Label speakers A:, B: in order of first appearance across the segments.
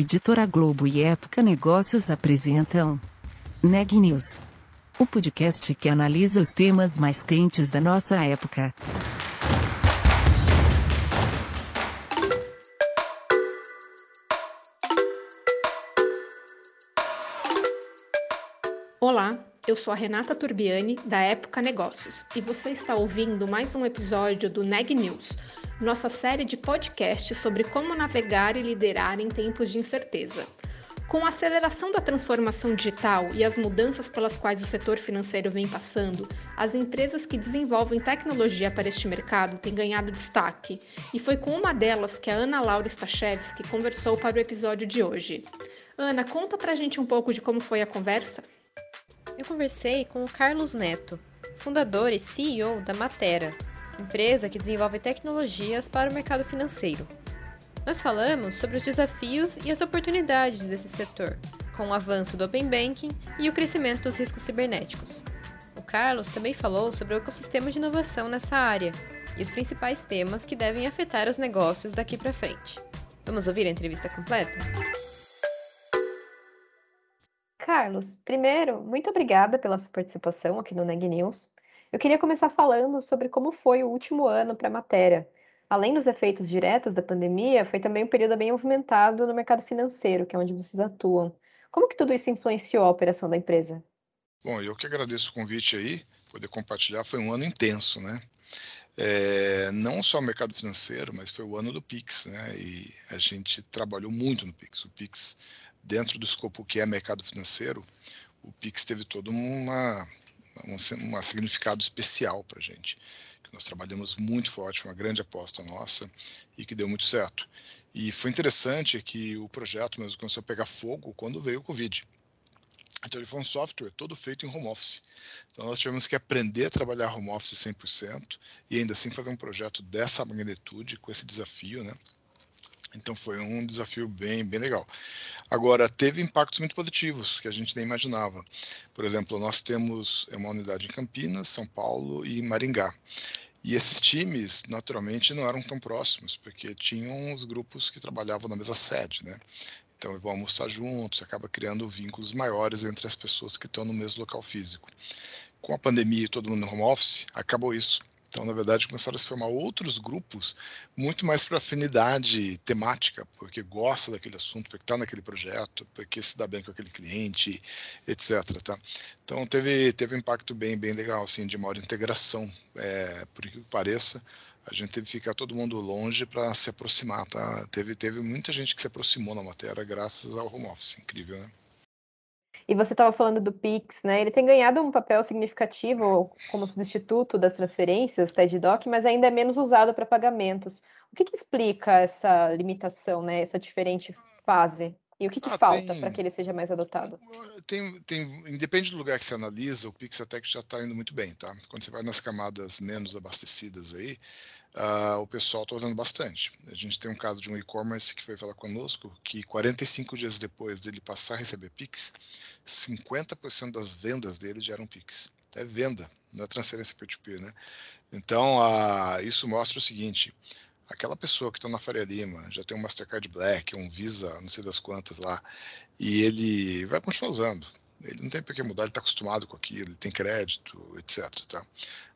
A: Editora Globo e Época Negócios apresentam Neg News, o podcast que analisa os temas mais quentes da nossa época.
B: Olá, eu sou a Renata Turbiani, da Época Negócios, e você está ouvindo mais um episódio do Neg News nossa série de podcasts sobre como navegar e liderar em tempos de incerteza. Com a aceleração da transformação digital e as mudanças pelas quais o setor financeiro vem passando, as empresas que desenvolvem tecnologia para este mercado têm ganhado destaque, e foi com uma delas que a Ana Laura Stachewski conversou para o episódio de hoje. Ana, conta pra gente um pouco de como foi a conversa.
C: Eu conversei com o Carlos Neto, fundador e CEO da Matera, empresa que desenvolve tecnologias para o mercado financeiro. Nós falamos sobre os desafios e as oportunidades desse setor, com o avanço do Open Banking e o crescimento dos riscos cibernéticos. O Carlos também falou sobre o ecossistema de inovação nessa área e os principais temas que devem afetar os negócios daqui para frente. Vamos ouvir a entrevista completa?
B: Carlos, primeiro, muito obrigada pela sua participação aqui no Neg News. Eu queria começar falando sobre como foi o último ano para a matéria. Além dos efeitos diretos da pandemia, foi também um período bem movimentado no mercado financeiro, que é onde vocês atuam. Como que tudo isso influenciou a operação da empresa?
D: Bom, eu que agradeço o convite aí, poder compartilhar. Foi um ano intenso, né? É, não só o mercado financeiro, mas foi o ano do Pix, né? E a gente trabalhou muito no Pix. O Pix, dentro do escopo que é mercado financeiro, o Pix teve toda uma um, um significado especial para a gente. Que nós trabalhamos muito forte, foi uma grande aposta nossa e que deu muito certo. E foi interessante que o projeto mesmo começou a pegar fogo quando veio o Covid. Então ele foi um software todo feito em home office. Então nós tivemos que aprender a trabalhar home office 100% e ainda assim fazer um projeto dessa magnitude com esse desafio, né? Então foi um desafio bem, bem legal. Agora, teve impactos muito positivos que a gente nem imaginava. Por exemplo, nós temos uma unidade em Campinas, São Paulo e Maringá. E esses times, naturalmente, não eram tão próximos, porque tinham os grupos que trabalhavam na mesma sede, né? Então, vão almoçar juntos, acaba criando vínculos maiores entre as pessoas que estão no mesmo local físico. Com a pandemia e todo mundo no home office, acabou isso. Então, na verdade, começaram a se formar outros grupos muito mais para afinidade temática, porque gosta daquele assunto, porque está naquele projeto, porque se dá bem com aquele cliente, etc. Tá? Então, teve, teve um impacto bem, bem legal, assim, de maior integração, é, por que pareça. A gente teve que ficar todo mundo longe para se aproximar, tá? Teve, teve muita gente que se aproximou na matéria graças ao home office, incrível, né?
B: E você estava falando do Pix, né? Ele tem ganhado um papel significativo como substituto das transferências, TED-Doc, mas ainda é menos usado para pagamentos. O que, que, explica essa limitação, né? Essa diferente fase? E o que, que ah, falta para que ele seja mais adotado?
D: Tem, tem, independe do lugar que você analisa, o Pix até que já está indo muito bem, tá? Quando você vai nas camadas menos abastecidas aí, uh, o pessoal está usando bastante. A gente tem um caso de um e-commerce que foi falar conosco que 45 dias depois dele passar a receber Pix, 50% das vendas dele já eram Pix. É venda, não é transferência peer-to-peer, né? Então, uh, isso mostra o seguinte, aquela pessoa que está na Faria Lima, já tem um Mastercard Black, um Visa, não sei das quantas lá, e ele vai continuar usando. Ele não tem por que mudar, ele está acostumado com aquilo, ele tem crédito, etc. Tá?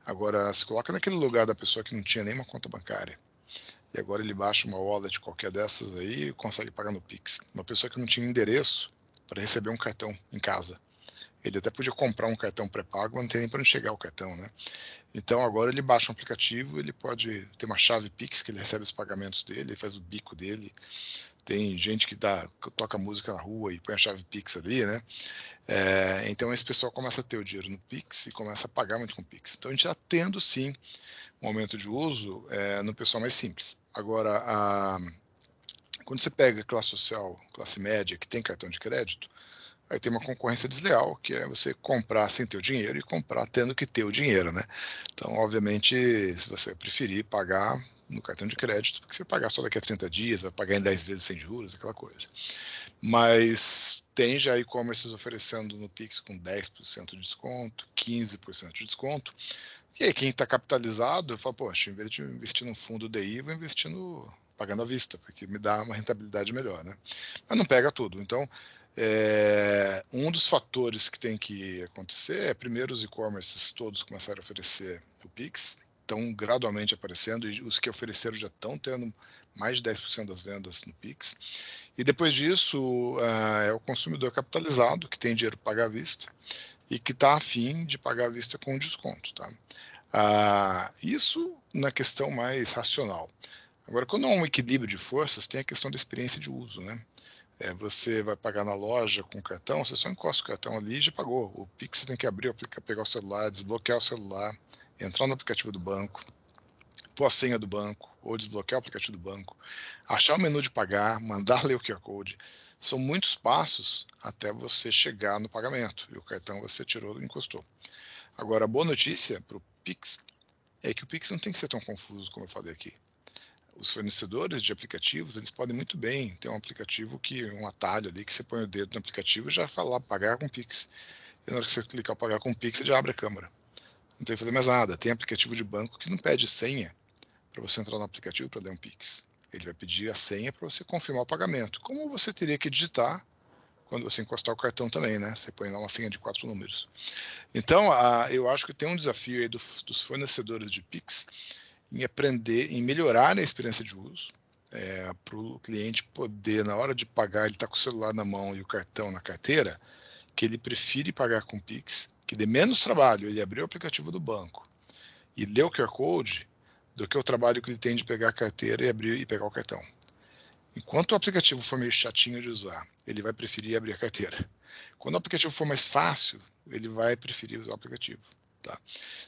D: Agora, se coloca naquele lugar da pessoa que não tinha nenhuma conta bancária, e agora ele baixa uma wallet qualquer dessas aí e consegue pagar no Pix. Uma pessoa que não tinha endereço para receber um cartão em casa. Ele até podia comprar um cartão pré-pago, mas não tem nem para onde chegar o cartão, né? Então agora ele baixa um aplicativo, ele pode ter uma chave Pix que ele recebe os pagamentos dele, ele faz o bico dele. Tem gente que, dá, toca música na rua e põe a chave Pix ali, né? É, então esse pessoal começa a ter o dinheiro no Pix e começa a pagar muito com o Pix. Então a gente está tendo sim um aumento de uso é, no pessoal mais simples. Agora, a, quando você pega classe social, classe média, que tem cartão de crédito, aí tem uma concorrência desleal, que é você comprar sem ter o dinheiro e comprar tendo que ter o dinheiro, né? Então, obviamente, se você preferir pagar no cartão de crédito, porque você vai pagar só daqui a 30 dias, vai pagar em 10 vezes sem juros, aquela coisa. Mas tem já e-commerces oferecendo no Pix com 10% de desconto, 15% de desconto. E aí, quem está capitalizado, fala, poxa, em vez de investir no fundo DI, vou investir no pagando à vista, porque me dá uma rentabilidade melhor, né? Mas não pega tudo. Então, é, um dos fatores que tem que acontecer é, primeiro, os e-commerces todos começaram a oferecer o Pix, estão gradualmente aparecendo, e os que ofereceram já estão tendo mais de 10% das vendas no Pix. E depois disso, uh, é o consumidor capitalizado, que tem dinheiro para pagar à vista, e que está afim de pagar à vista com desconto. Tá? Uh, isso na questão mais racional. Agora, quando há um equilíbrio de forças, tem a questão da experiência de uso. Né? É, você vai pagar na loja com cartão, você só encosta o cartão ali e já pagou. O Pix você tem que abrir, pegar o celular, desbloquear o celular, entrar no aplicativo do banco, pôr a senha do banco ou desbloquear o aplicativo do banco, achar o menu de pagar, mandar ler o QR Code. São muitos passos até você chegar no pagamento e o cartão você tirou e encostou. Agora, a boa notícia para o Pix é que o Pix não tem que ser tão confuso como eu falei aqui. Os fornecedores de aplicativos, eles podem muito bem ter um aplicativo que, um atalho ali, que você põe o dedo no aplicativo e já fala pagar com Pix. E na hora que você clicar pagar com Pix, ele já abre a câmera. Não tem que fazer mais nada. Tem aplicativo de banco que não pede senha para você entrar no aplicativo para ler um Pix. Ele vai pedir a senha para você confirmar o pagamento. Como você teria que digitar quando você encostar o cartão também, né? Você põe lá uma senha de quatro números. Então, a, eu acho que tem um desafio aí do, dos fornecedores de Pix em aprender, em melhorar a experiência de uso, é, para o cliente poder, na hora de pagar, ele está com o celular na mão e o cartão na carteira, que ele prefere pagar com Pix, que dê menos trabalho ele abrir o aplicativo do banco e ler o QR Code do que o trabalho que ele tem de pegar a carteira e abrir e pegar o cartão. Enquanto o aplicativo for meio chatinho de usar, ele vai preferir abrir a carteira. Quando o aplicativo for mais fácil, ele vai preferir usar o aplicativo. Tá?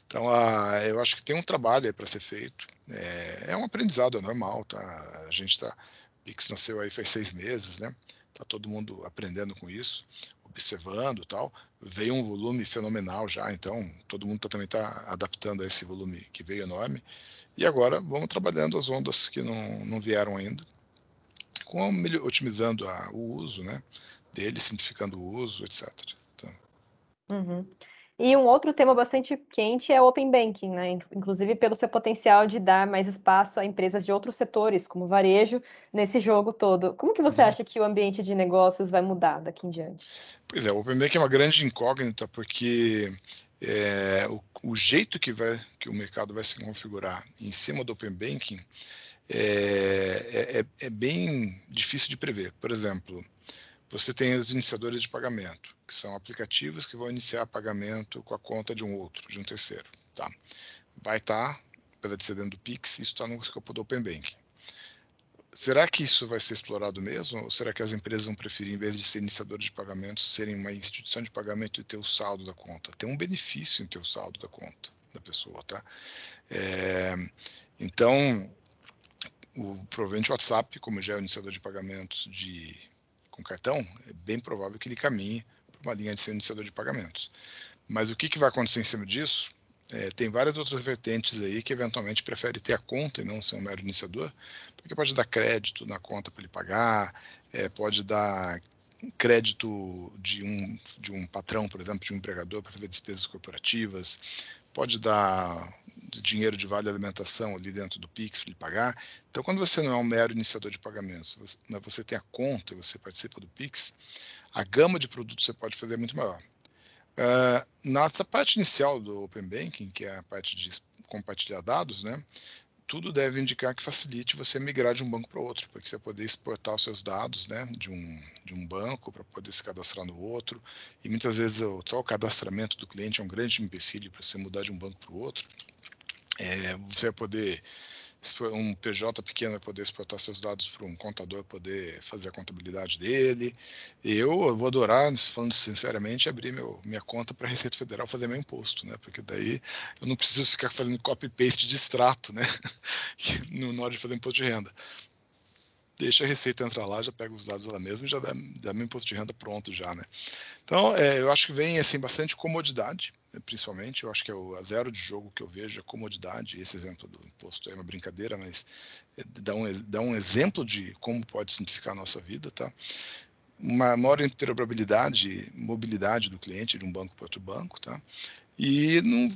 D: Então, a, eu acho que tem um trabalho para ser feito. É, é, um aprendizado é normal. Tá? A gente está. Pix nasceu aí faz seis meses, né? Está todo mundo aprendendo com isso, observando tal. Veio um volume fenomenal já, então todo mundo tá, também está adaptando a esse volume que veio enorme. E agora vamos trabalhando as ondas que não, não vieram ainda, com, otimizando a, o uso né, dele, simplificando o uso, etc. Então.
C: Uhum. E um outro tema bastante quente é o Open Banking, né? inclusive pelo seu potencial de dar mais espaço a empresas de outros setores, como varejo, nesse jogo todo. Como que você uhum. acha que o ambiente de negócios vai mudar daqui em diante?
D: Pois é, o Open Banking é uma grande incógnita, porque é, o, o, jeito que, vai, que o mercado vai se configurar em cima do Open Banking é, é, é bem difícil de prever. Por exemplo, você tem os iniciadores de pagamento, que são aplicativos que vão iniciar pagamento com a conta de um outro, de um terceiro. Tá? Vai estar, tá, apesar de ser dentro do Pix, isso está no escopo do Open Banking. Será que isso vai ser explorado mesmo? Ou será que as empresas vão preferir, em vez de ser iniciadores de pagamento, serem uma instituição de pagamento e ter o saldo da conta? Tem um benefício em ter o saldo da conta da pessoa, tá? É, então, o, provavelmente o WhatsApp, como já é o iniciador de pagamentos de com cartão, é bem provável que ele caminhe para uma linha de ser iniciador de pagamentos. Mas o que, que vai acontecer em cima disso? É, tem várias outras vertentes aí que eventualmente prefere ter a conta e não ser um mero iniciador, porque pode dar crédito na conta para ele pagar, é, pode dar crédito de um, de um patrão, por exemplo, de um empregador para fazer despesas corporativas, pode dar dinheiro de vale alimentação ali dentro do Pix para ele pagar. Então, quando você não é um mero iniciador de pagamentos, você, né, você tem a conta e você participa do Pix, a gama de produtos que você pode fazer é muito maior. Uh, nessa parte inicial do Open Banking, que é a parte de compartilhar dados, né, tudo deve indicar que facilite você migrar de um banco para outro, porque você poder exportar os seus dados né, de, um, de um banco para poder se cadastrar no outro. E muitas vezes o, o cadastramento do cliente é um grande empecilho para você mudar de um banco para o outro. É, você vai poder, um PJ pequeno poder exportar seus dados para um contador poder fazer a contabilidade dele. Eu, vou adorar, falando sinceramente, abrir meu, minha conta para a Receita Federal fazer meu imposto, né? Porque daí eu não preciso ficar fazendo copy-paste de extrato, né? na hora de fazer imposto de renda deixa a Receita entrar lá, já pega os dados lá mesmo e já dá, dá meu imposto de renda pronto já, né? Então, é, eu acho que vem, assim, bastante comodidade, principalmente. Eu acho que é o a zero de jogo que eu vejo, a comodidade. Esse exemplo do imposto é uma brincadeira, mas é, dá um, dá um exemplo de como pode simplificar a nossa vida, tá? Uma maior interoperabilidade, mobilidade do cliente de um banco para outro banco, tá? E não,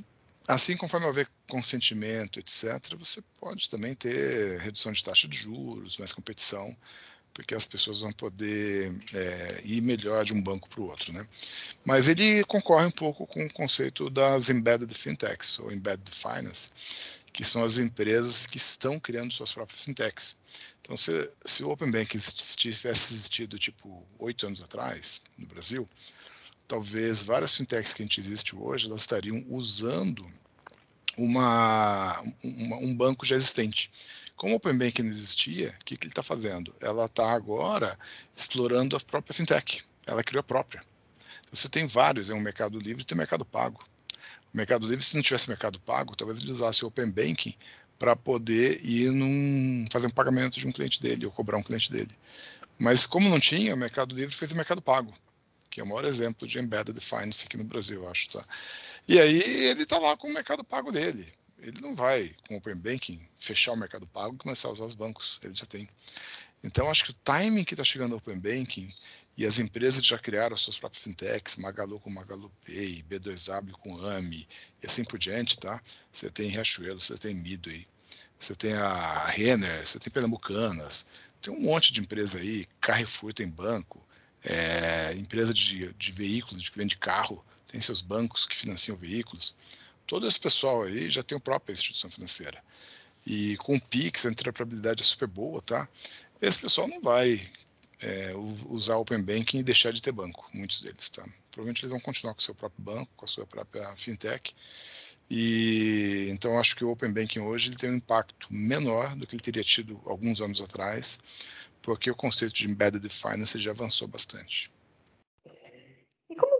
D: assim, conforme houver consentimento, etc., você pode também ter redução de taxa de juros, mais competição, porque as pessoas vão poder é, ir melhor de um banco para o outro, né? Mas ele concorre um pouco com o conceito das embedded fintechs ou embedded finance, que são as empresas que estão criando suas próprias fintechs. Então, se, se o Open Bank tivesse existido tipo oito anos atrás no Brasil, talvez várias fintechs que a gente existe hoje elas estariam usando uma, uma um banco já existente. Como o Open Bank não existia, o que, que ele está fazendo? Ela está agora explorando a própria fintech. Ela criou a própria. Você tem vários, é um mercado livre e tem um mercado pago. O mercado livre, se não tivesse mercado pago, talvez ele usasse o Open Banking para poder ir num, fazer um pagamento de um cliente dele ou cobrar um cliente dele. Mas como não tinha, o Mercado Livre fez o Mercado Pago, que é o maior exemplo de embedded finance aqui no Brasil, acho. Tá? E aí ele está lá com o Mercado Pago dele. Ele não vai, com o Open Banking, fechar o Mercado Pago e começar a usar os bancos. Ele já tem. Então, acho que o timing que está chegando ao Open Banking e as empresas já criaram suas próprias fintechs, Magalu com Magalu Pay, B2W com AMI e assim por diante, tá? Você tem Riachuelo, você tem Midway, você tem a Renner, você tem Pernambucanas, tem um monte de empresa aí, Carrefour tem banco, é, empresa de, de veículos, que vende carro, tem seus bancos que financiam veículos. Todo esse pessoal aí já tem a própria instituição financeira. E com o Pix, a interoperabilidade é super boa, tá? Esse pessoal não vai é, usar Open Banking e deixar de ter banco, muitos deles, tá? Provavelmente eles vão continuar com o seu próprio banco, com a sua própria fintech. E então acho que o Open Banking hoje ele tem um impacto menor do que ele teria tido alguns anos atrás, porque o conceito de embedded finance já avançou bastante.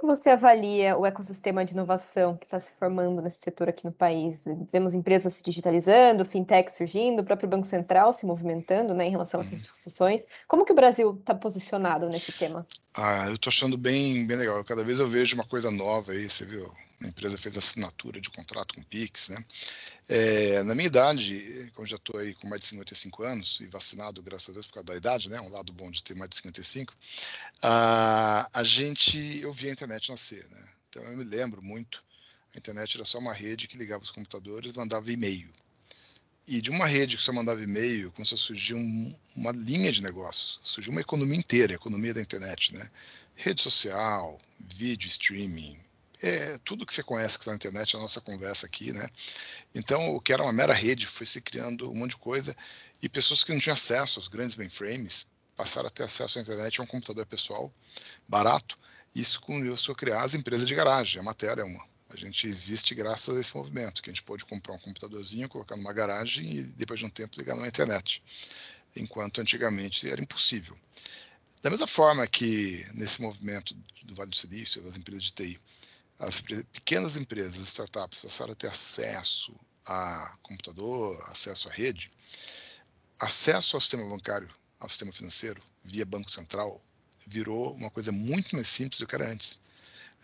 C: Que você avalia o ecossistema de inovação que está se formando nesse setor aqui no país? Vemos empresas se digitalizando, fintech surgindo, o próprio Banco Central se movimentando né, em relação a essas uhum. discussões. Como que o Brasil está posicionado nesse tema?
D: Ah, eu estou achando bem, bem legal. Cada vez eu vejo uma coisa nova aí, você viu? A empresa fez assinatura de contrato com o Pix, né? É, na minha idade, como já estou aí com mais de 55 anos e vacinado, graças a Deus, por causa da idade, né? Um lado bom de ter mais de 55, a, a gente, eu vi a internet nascer, né? Então eu me lembro muito, a internet era só uma rede que ligava os computadores mandava e-mail. E de uma rede que só mandava e-mail, começou a surgir um, uma linha de negócios, surgiu uma economia inteira, a economia da internet, né? Rede social, vídeo streaming, é, tudo que você conhece que está na internet, a nossa conversa aqui, né? Então, o que era uma mera rede foi se criando um monte de coisa e pessoas que não tinham acesso aos grandes mainframes passaram a ter acesso à internet a um computador pessoal barato. Isso começou a criar as empresas de garagem. A matéria é uma. A gente existe graças a esse movimento, que a gente pode comprar um computadorzinho, colocar numa garagem e depois de um tempo ligar na internet, enquanto antigamente era impossível. Da mesma forma que nesse movimento do Vale do Silício, das empresas de TI, as pequenas empresas, startups, passaram a ter acesso a computador, acesso à rede, acesso ao sistema bancário, ao sistema financeiro, via Banco Central, virou uma coisa muito mais simples do que era antes.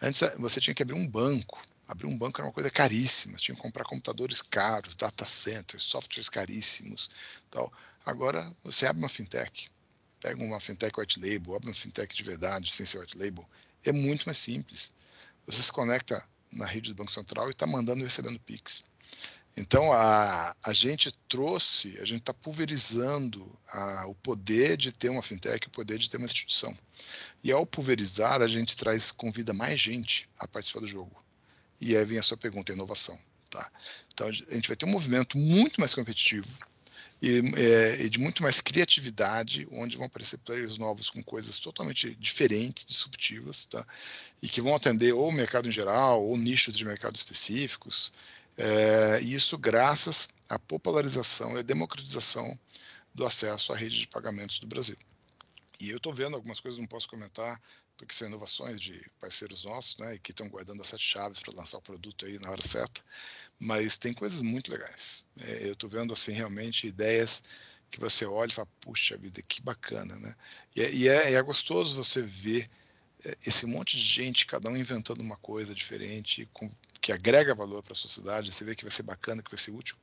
D: Antes você tinha que abrir um banco. Abrir um banco era uma coisa caríssima, tinha que comprar computadores caros, data centers, softwares caríssimos, tal. Agora você abre uma fintech, pega uma fintech white label, abre uma fintech de verdade, sem ser white label, é muito mais simples você se conecta na rede do Banco Central e está mandando e recebendo PIX. Então, a, a gente trouxe, a gente está pulverizando a, o poder de ter uma fintech, o poder de ter uma instituição. E ao pulverizar, a gente traz, convida mais gente a participar do jogo. E aí vem a sua pergunta, inovação. Tá? Então, a gente vai ter um movimento muito mais competitivo, e, é, e, de muito mais criatividade, onde vão aparecer players novos com coisas totalmente diferentes, disruptivas, tá? e que vão atender ou o mercado em geral, ou nichos de mercado específicos. É, isso graças à popularização e à democratização do acesso à rede de pagamentos do Brasil. E eu estou vendo algumas coisas, não posso comentar, porque são inovações de parceiros nossos, né, que estão guardando as sete chaves para lançar o produto aí na hora certa, mas tem coisas muito legais. É, eu estou vendo, assim, realmente ideias que você olha e fala, puxa vida, que bacana, né? E é, e é, é gostoso você ver é, esse monte de gente, cada um inventando uma coisa diferente, com, que agrega valor para a sociedade, você vê que vai ser bacana, que vai ser útil,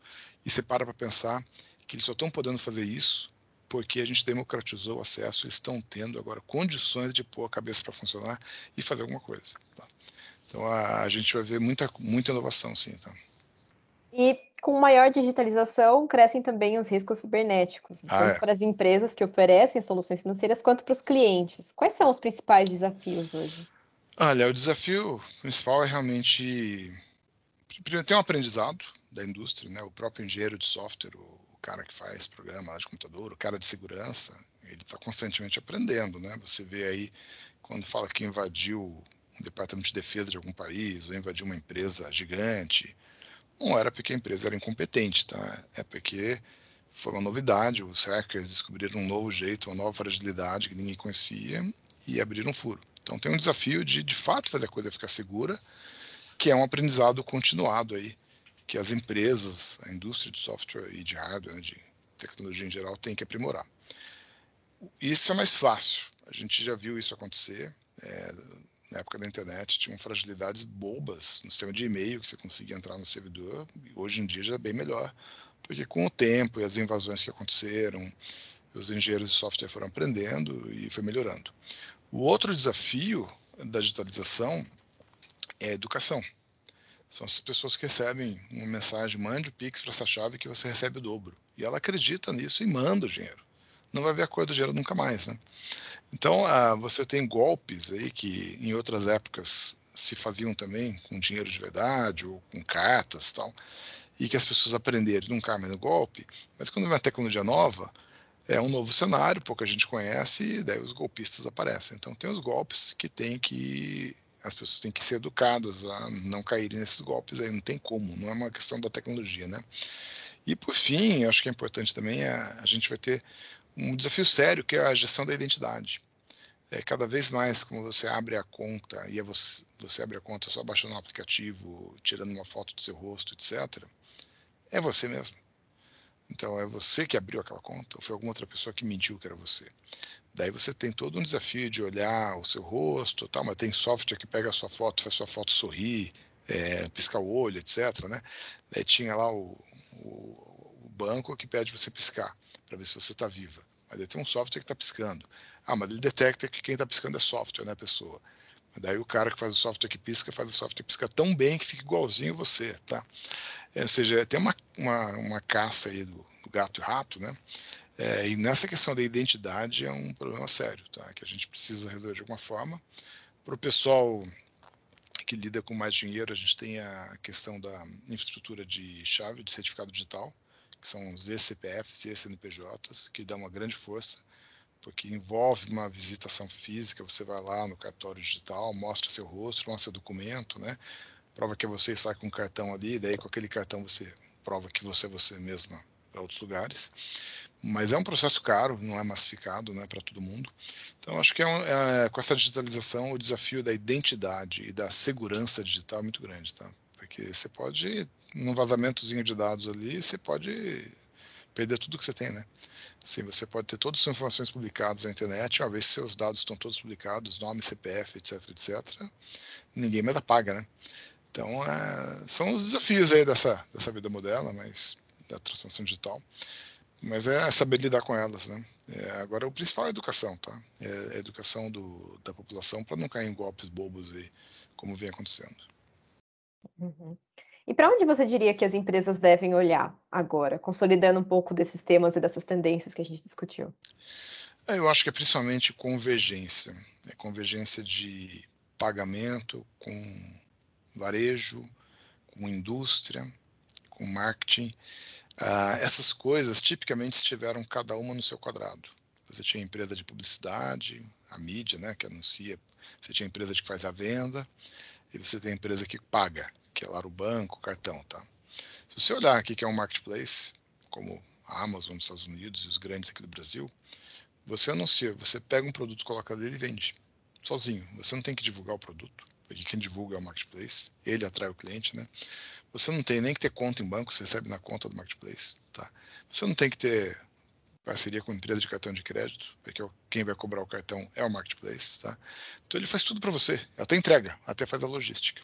D: e você para para pensar que eles só estão podendo fazer isso porque a gente democratizou o acesso e estão tendo agora condições de pôr a cabeça para funcionar e fazer alguma coisa. Tá? Então a, a, gente vai ver muita, muita inovação, sim. Tá?
C: E com maior digitalização, crescem também os riscos cibernéticos, ah, tanto é. para as empresas que oferecem soluções financeiras quanto para os clientes. Quais são os principais desafios hoje?
D: Olha, o desafio principal é realmente tem um aprendizado da indústria, né? O próprio engenheiro de software, o cara que faz programa de computador, o cara de segurança, ele está constantemente aprendendo, né? Você vê aí quando fala que invadiu um departamento de defesa de algum país ou invadiu uma empresa gigante, não era porque a empresa era incompetente, tá? É porque foi uma novidade, os hackers descobriram um novo jeito, uma nova fragilidade que ninguém conhecia e abriram um furo. Então tem um desafio de, de fato, fazer a coisa ficar segura, que é um aprendizado continuado aí, que as empresas, a indústria de software e de hardware, né, de tecnologia em geral, tem que aprimorar. Isso é mais fácil. A gente já viu isso acontecer. É, na época da internet, tinham fragilidades bobas no sistema de e-mail que você conseguia entrar no servidor. hoje em dia já é bem melhor, porque com o tempo e as invasões que aconteceram, os engenheiros de software foram aprendendo e foi melhorando. O outro desafio da digitalização é a educação. São as pessoas que recebem uma mensagem, mande o Pix para essa chave que você recebe o dobro. E ela acredita nisso e manda o dinheiro. Não vai ver a cor do dinheiro nunca mais, né? Então, ah, você tem golpes aí que em outras épocas se faziam também com dinheiro de verdade ou com cartas e tal, e que as pessoas aprenderam caem mais no golpe, mas quando vem uma tecnologia nova, é um novo cenário, pouca gente conhece, e daí os golpistas aparecem. Então, tem os golpes que tem que as pessoas têm que ser educadas a não caírem nesses golpes aí, não tem como, não é uma questão da tecnologia, né? E por fim, acho que é importante também, a, a gente vai ter um desafio sério que é a gestão da identidade. É, cada vez mais, como você abre a conta, e é você, você abre a conta só baixando um aplicativo, tirando uma foto do seu rosto, etc., é você mesmo. Então, é você que abriu aquela conta, ou foi alguma outra pessoa que mentiu que era você. Daí você tem todo um desafio de olhar o seu rosto, tal, mas tem software que pega a sua foto, faz sua foto sorrir, é, piscar o olho, etc. Né? Daí tinha lá o, o, o banco que pede você piscar, para ver se você está viva. Mas daí tem um software que está piscando. Ah, mas ele detecta que quem está piscando é software, não é pessoa. Daí o cara que faz o software que pisca, faz o software que pisca tão bem que fica igualzinho você, tá? É, ou seja, tem uma, uma, uma caça aí do, do gato e rato, né? É, e nessa questão da identidade é um problema sério, tá? que a gente precisa resolver de alguma forma. Para o pessoal que lida com mais dinheiro, a gente tem a questão da infraestrutura de chave, de certificado digital, que são os eCPFs e eCNPJs, que dá uma grande força, porque envolve uma visitação física, você vai lá no cartório digital, mostra seu rosto, mostra seu documento, né? prova que você sai com um cartão ali, daí com aquele cartão você prova que você é você mesma para outros lugares. Mas é um processo caro, não é massificado né, para todo mundo. Então, acho que é, um, é, com essa digitalização, o desafio da identidade e da segurança digital é muito grande. Tá? Porque você pode, num vazamentozinho de dados ali, você pode perder tudo que você tem. Né? Sim, você pode ter todas as informações publicadas na internet, uma vez que seus dados estão todos publicados, nome, CPF, etc, etc, ninguém mais apaga, né? Então, é, são os desafios aí dessa, dessa vida moderna, mas da transformação digital. Mas é saber lidar com elas, né? É, agora, o principal é a educação, tá? É a educação do, da população para não cair em golpes bobos aí, como vem acontecendo.
C: Uhum. E para onde você diria que as empresas devem olhar agora, consolidando um pouco desses temas e dessas tendências que a gente discutiu?
D: É, eu acho que é principalmente convergência. É convergência de pagamento com varejo, com indústria, com marketing. Ah, essas coisas tipicamente estiveram cada uma no seu quadrado. Você tinha empresa de publicidade, a mídia, né, que anuncia. Você tinha empresa que faz a venda e você tem a empresa que paga, que é lá o banco, o cartão, tá? Se você olhar aqui que é um marketplace, como a Amazon nos Estados Unidos e os grandes aqui do Brasil, você anuncia, você pega um produto, coloca dele e vende sozinho. Você não tem que divulgar o produto, porque quem divulga é o marketplace, ele atrai o cliente, né? Você não tem nem que ter conta em banco, você recebe na conta do marketplace. Tá? Você não tem que ter parceria com empresa de cartão de crédito, porque quem vai cobrar o cartão é o marketplace. Tá? Então ele faz tudo para você, até entrega, até faz a logística.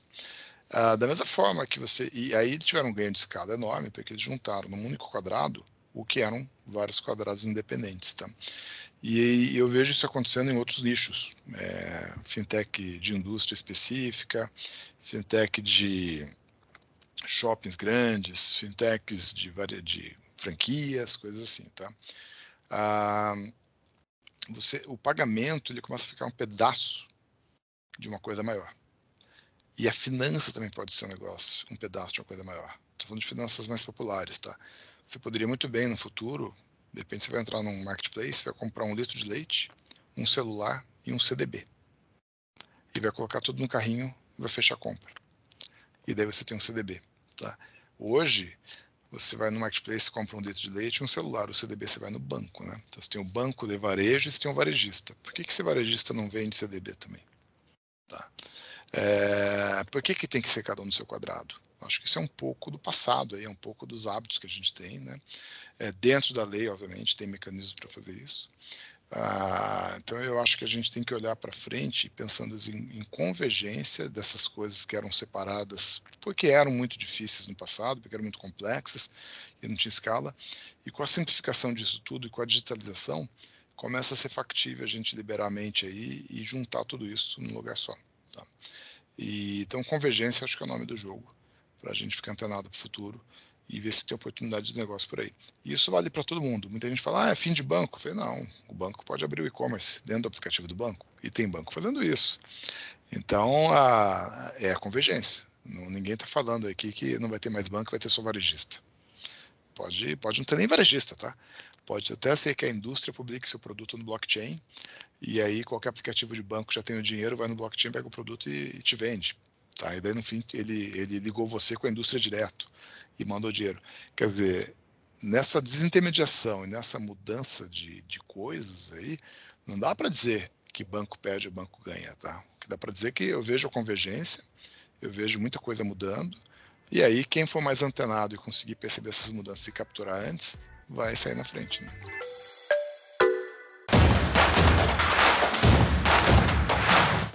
D: Ah, da mesma forma que você. E aí eles tiveram um ganho de escala enorme, porque eles juntaram num único quadrado o que eram vários quadrados independentes. Tá? E eu vejo isso acontecendo em outros nichos, é, fintech de indústria específica, fintech de shoppings grandes, fintechs de, de franquias, coisas assim, tá? Ah, você, o pagamento ele começa a ficar um pedaço de uma coisa maior. E a finança também pode ser um negócio, um pedaço de uma coisa maior. Estou falando de finanças mais populares, tá? Você poderia muito bem no futuro, de repente você vai entrar num marketplace, vai comprar um litro de leite, um celular e um CDB. E vai colocar tudo no carrinho e vai fechar a compra. E daí você tem um CDB, tá? Hoje, você vai no marketplace, compra um litro de leite um celular. O CDB você vai no banco, né? Então você tem o banco de varejo e você tem o varejista. Por que, que esse varejista não vende CDB também? Tá? É, por que, que tem que ser cada um no seu quadrado? Acho que isso é um pouco do passado, aí, é um pouco dos hábitos que a gente tem. Né? É, dentro da lei, obviamente, tem mecanismos para fazer isso. Ah, então eu acho que a gente tem que olhar para frente pensando em, em, convergência dessas coisas que eram separadas porque eram muito difíceis no passado, porque eram muito complexas e não tinha escala, e com a simplificação disso tudo e com a digitalização começa a ser factível a gente liberar a mente aí e juntar tudo isso num lugar só. Tá? E, então, convergência acho que é o nome do jogo, para a gente ficar antenado para o futuro e ver se tem oportunidade de negócio por aí. E isso vale para todo mundo. Muita gente fala, ah, é fim de banco. Eu falei, não, o banco pode abrir o e-commerce dentro do aplicativo do banco. E tem banco fazendo isso. Então, a, é a convergência. Não, ninguém está falando aqui que não vai ter mais banco, vai ter só varejista. Pode, pode não ter nem varejista, tá? Pode até ser que a indústria publique seu produto no blockchain e aí qualquer aplicativo de banco já tem o dinheiro, vai no blockchain, pega o produto e, e te vende. Tá? E daí, no fim, ele, ele ligou você com a indústria direto e mandou dinheiro. Quer dizer, nessa desintermediação e nessa mudança de, de coisas aí, não dá para dizer que banco perde ou banco ganha, tá? O que dá para dizer é que eu vejo a convergência, eu vejo muita coisa mudando, e aí quem for mais antenado e conseguir perceber essas mudanças e capturar antes, vai sair na frente. Né?